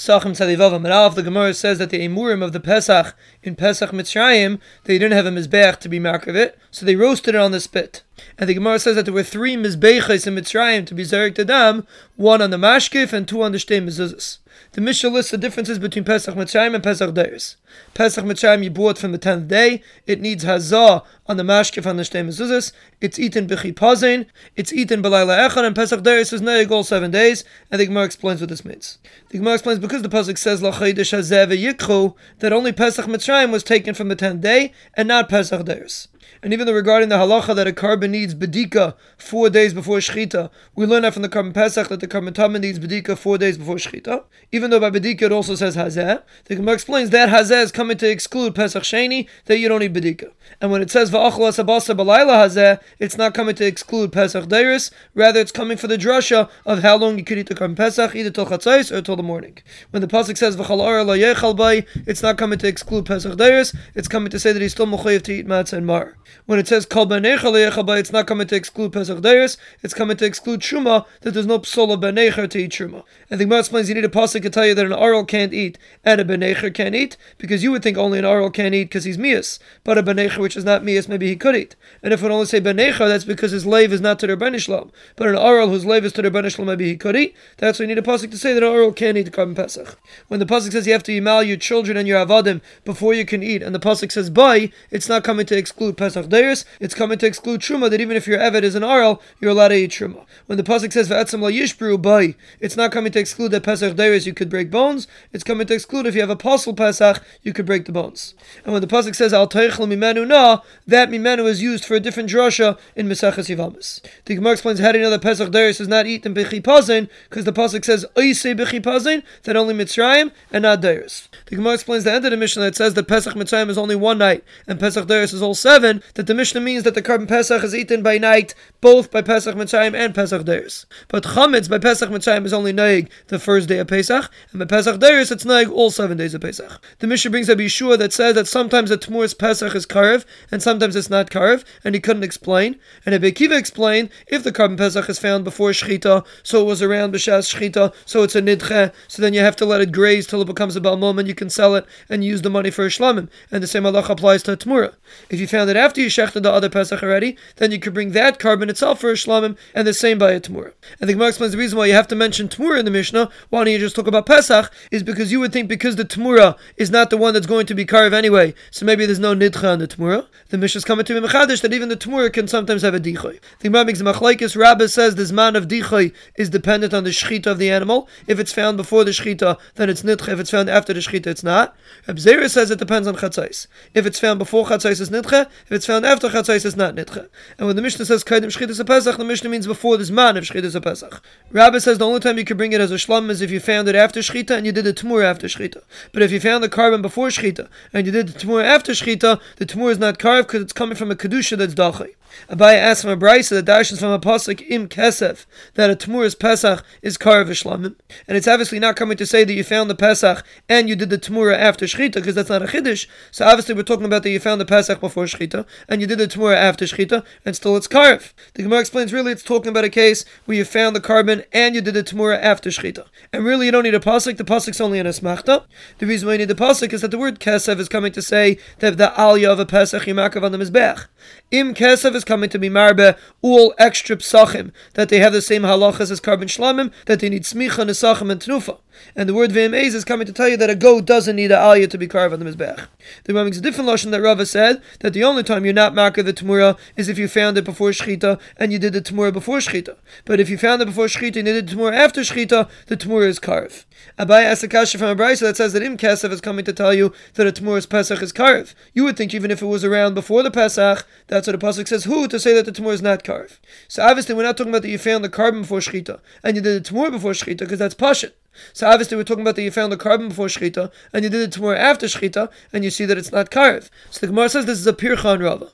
Pesachim Tzadivav Amarav, the Gemara says that the Emurim of the Pesach in Pesach Mitzrayim, they didn't have a Mizbeach to be mark of it, so they roasted it on the spit. And the Gemara says that there were three Mizbechas in Mitzrayim to be Zarek Tadam, one on the Mashkif and two on the Shtei Mezuzas. The Mishnah lists the differences between Pesach Mitzrayim and Pesach Deiris. Pesach Mitzrayim you bought from the tenth day. It needs hazah on the mashkef on the shtei mezuzas. It's eaten b'chipazein. It's eaten b'layla echad. And Pesach Deiris is neig all seven days. And the Gemara explains what this means. The Gemara explains because the pasuk says lachaydish hazeh yikchu that only Pesach Mitzrayim was taken from the tenth day and not Pesach Deiris. And even though regarding the halacha that a korban needs bedika four days before shechita, we learn that from the korban pesach that the korban tama needs bedika four days before shechita. Even though by bedika it also says hazeh, the Gemara explains that hazeh is coming to exclude pesach sheni that you don't need bedika. And when it says va'achla sabasa balayla hazeh, it's not coming to exclude pesach deiris, rather it's coming for the drasha of how long you could eat the korban pesach, either till chatzais or till the morning. When the pasuk says v'chalar la yechal bay, it's not coming to exclude pesach deiris, it's coming to say that he's still mechayiv to eat matzah and mar. When it says kol it's not coming to exclude Pesach Deiris, it's coming to exclude Truma, that there's no psola benecher to eat Truma. And the Gemara explains you need a pasuk to tell you that an Aral can't eat and a benecher can't eat, because you would think only an Aral can't eat because he's mias, but a benecher which is not mias, maybe he could eat. And if it only say benecher, that's because his lave is not to their benishlam. But an Aral whose lave is to their benishlam, maybe he could eat. That's why you need a pasuk to say that an Aral can't eat the korban Pesach. When the pasuk says you have to emal your children and your avadim before you can eat, and the pasuk says by, it's not coming to exclude Pesach Deiris, it's coming to exclude truma that even if your evet is an aral, you're allowed to eat truma. When the pasuk says ve'etzem la bay, it's not coming to exclude that pesach deiris you could break bones. It's coming to exclude if you have a apostle pesach you could break the bones. And when the pasuk says al teichel mimenu na, that mimenu is used for a different drasha in Mesachas Yivamis. The Gemara explains how do you know that pesach deiris is not eaten b'chipazin because the pasuk says oise b'chipazin that only mitzrayim and not deiris. The Gemara explains the end of the Mishnah that says that pesach mitzrayim is only one night and pesach deiris is all seven. That the Mishnah means that the korban Pesach is eaten by night, both by Pesach Mitzrayim and Pesach Deiris. But Chametz by Pesach Mitzrayim is only Noig the first day of Pesach, and by Pesach Deiris it's Noig all seven days of Pesach. The Mishnah brings a Yeshua that says that sometimes the Tmur's Pesach is Karev, and sometimes it's not Karev, and he couldn't explain. And Rebbe Kiva explained, if the carbon Pesach is found before Shechita, so it was around B'Shas Shechita, so it's a Nidche, so then you have to let it graze till it becomes a Balmom, and you can sell it and use the money for a Shlamim. And the same Allah applies to a Tmura. If you found it after you shechted the other Pesach already, then you could bring that korban itself for a shlamim, and the same by a tamura. And the Gemara explains the reason why you have to mention tamura in the Mishnah. Why don't you just talk about Pesach? Is because you would think because the tamura is not the one that's going to be carved anyway, so maybe there's no nidcha on the tamura. The Mishnah is coming to be mechadish that even the tamura can sometimes have a dichoy. The Gemara makes machlaikis. Rabbi says this man of dichoy is dependent on the shechita of the animal. If it's found before the shechita, then it's nidcha. If it's found after the shechita, it's not. Abzera says it depends on chatzais. If it's found before chatzais, it's nidcha. If it's found after chatzais, it's not nidcha. And when the Mishnah says kaidim shchitas pesach, the Mishnah means before this man of shchitas pesach. Rabbi says the only time you can bring it as a shlam is if you found it after shchita and you did the tmur after shchita. But if you found the korban before shchita and you did the tmur after shchita, the tmur is not carved because it's coming from a kedusha that's dachay. Abaye asks from a brisa that dashes from a pasuk im kesef that a tmuras pesach is kar v'shlamim, and it's obviously not coming to say that you found the pesach and you did the tmura after shchita because that's not a chiddush. So obviously we're talking about that you found the pesach before shchita and you did the tmura after shchita and still it's karv. The Gemara explains really it's talking about a case where you found the korban and you did the tmura after shchita, and really you don't need a pasuk. The pasuk's only an asmachta. The reason why you need the pasuk is that the word kesef is coming to say that the aliyah of a pesach yimakav on the mizbech. Im kesef is coming to be marbe all extra psachim that they have the same halachas as korban shlamim that they need smicha nesachim and tnufa. And the word v'imez is coming to tell you that a goat doesn't need a aliyah to be carved on the mizbech. The Rambam makes a different lashon that Rava said that the only time you're not marker the tamura is if you found it before shchita and you did the tamura before shchita. But if you found it before shchita and you did the tamura after shchita, the tamura is carved. Abai asked a kasha from a brisa that says that im kesef is coming to tell you that a tamura's pesach is carved. You would think even if it was around before the pesach, that's what the pasuk says. Who to say that the tamura is not carved? So obviously we're not talking about that you found the korban before shchita and you did the tamura before shchita because that's pashit. So obviously we're talking about that you found the korban before shchita and you did it tomorrow after shchita and you see that it's not carved. So the Gemara says this is a pircha on Rava.